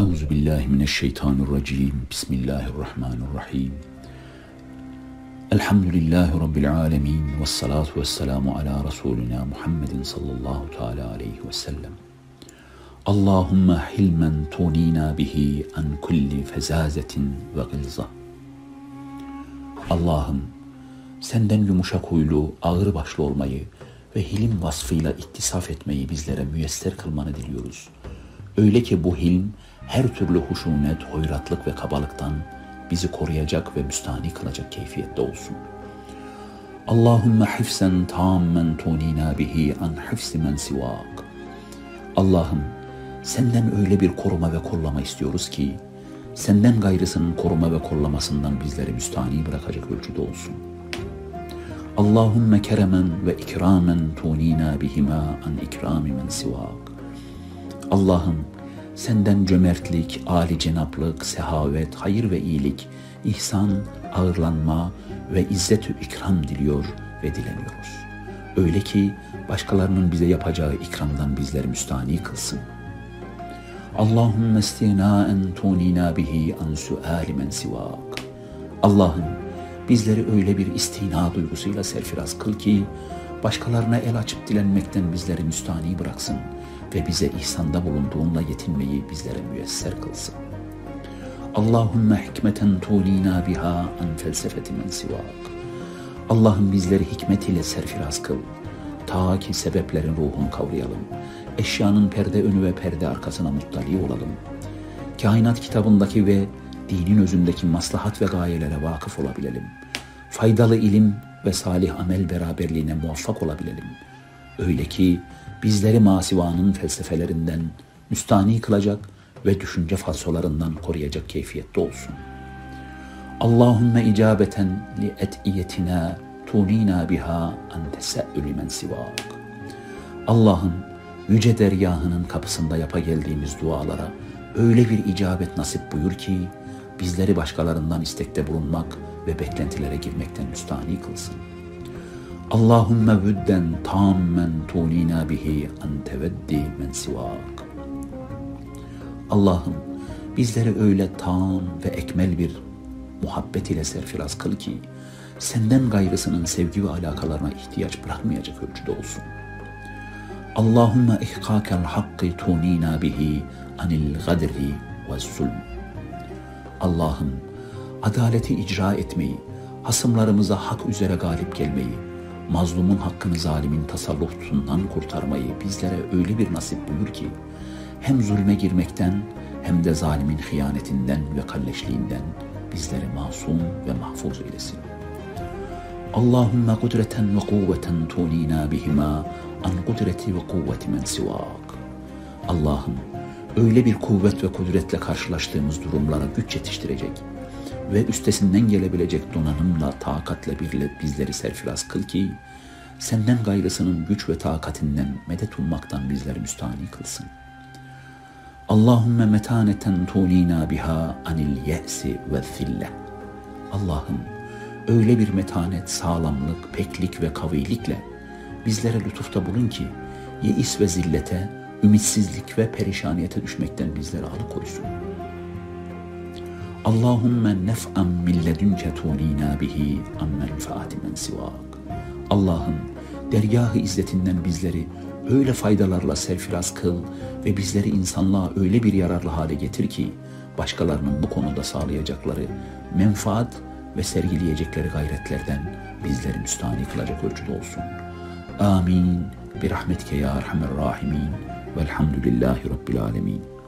Euzu billahi mineşşeytanirracim. Bismillahirrahmanirrahim. Elhamdülillahi rabbil alamin ve salatu vesselamu ala rasulina Muhammedin sallallahu teala aleyhi ve sellem. Allahumme hilmen tunina bihi an kulli fezazetin ve gılza. Allah'ım senden yumuşak huylu, ağır başlı olmayı ve hilim vasfıyla iktisaf etmeyi bizlere müyesser kılmanı diliyoruz. Öyle ki bu hilm her türlü huşumet, hoyratlık ve kabalıktan bizi koruyacak ve müstahni kılacak keyfiyette olsun. Allahümme hifsen tammen tunina bihi an hifsi men sivak. Allah'ım senden öyle bir koruma ve kollama istiyoruz ki senden gayrısının koruma ve kollamasından bizleri müstahni bırakacak ölçüde olsun. Allahümme keremen ve ikramen tunina bihima an ikrami men sivak. Allah'ım senden cömertlik, âli cenaplık, sehavet, hayır ve iyilik, ihsan, ağırlanma ve izzetü ikram diliyor ve dileniyoruz. Öyle ki başkalarının bize yapacağı ikramdan bizleri müstani kılsın. Allahümme istinaen tunina bihi an suali men sivak. Allah'ım bizleri öyle bir istina duygusuyla serfiraz kıl ki başkalarına el açıp dilenmekten bizleri müstani bıraksın ve bize ihsanda bulunduğunla yetinmeyi bizlere müyesser kılsın. Allahümme hikmeten tulina biha an felsefeti men sivak. Allah'ım bizleri hikmet ile serfiraz kıl. Ta ki sebeplerin ruhunu kavrayalım. Eşyanın perde önü ve perde arkasına muttali olalım. Kainat kitabındaki ve dinin özündeki maslahat ve gayelere vakıf olabilelim. Faydalı ilim ve salih amel beraberliğine muvaffak olabilelim. Öyle ki bizleri masivanın felsefelerinden müstani kılacak ve düşünce falsolarından koruyacak keyfiyette olsun. Allahümme icabeten li et'iyetina tunina biha an tese'ülü men sivak. Allah'ım yüce deryahının kapısında yapa geldiğimiz dualara öyle bir icabet nasip buyur ki bizleri başkalarından istekte bulunmak ve beklentilere girmekten müstahni kılsın. Allahümme vüdden tammen tunina bihi an teveddi men sivak. Allah'ım bizleri öyle tam ve ekmel bir muhabbet ile serfiraz kıl ki senden gayrısının sevgi ve alakalarına ihtiyaç bırakmayacak ölçüde olsun. Allahümme ihkakel hakkı tunina bihi anil gadri ve zulm. Allah'ım adaleti icra etmeyi, hasımlarımıza hak üzere galip gelmeyi, mazlumun hakkını zalimin tasallutundan kurtarmayı bizlere öyle bir nasip buyur ki, hem zulme girmekten hem de zalimin hıyanetinden ve kalleşliğinden bizleri masum ve mahfuz eylesin. Allahümme kudreten ve kuvveten tunina bihima an kudreti ve kuvveti men sivak. Allah'ım öyle bir kuvvet ve kudretle karşılaştığımız durumlara güç yetiştirecek ve üstesinden gelebilecek donanımla, takatle bizleri serfiraz kıl ki, senden gayrısının güç ve takatinden medet ummaktan bizleri müstahni kılsın. Allahümme metaneten tunina biha anil ye'si ve zille. Allah'ım öyle bir metanet, sağlamlık, peklik ve kavilikle bizlere lütufta bulun ki, yeis ve zillete, ümitsizlik ve perişaniyete düşmekten bizleri alıkoysun. Allahümme nef'an min ledünke tunina bihi an menfaati men sivak. Allah'ım dergahı izzetinden bizleri öyle faydalarla serfiraz kıl ve bizleri insanlığa öyle bir yararlı hale getir ki başkalarının bu konuda sağlayacakları menfaat ve sergileyecekleri gayretlerden bizleri müstahni kılacak ölçüde olsun. Amin. Bir rahmetke ya erhamer rahimin. Velhamdülillahi Rabbil alemin.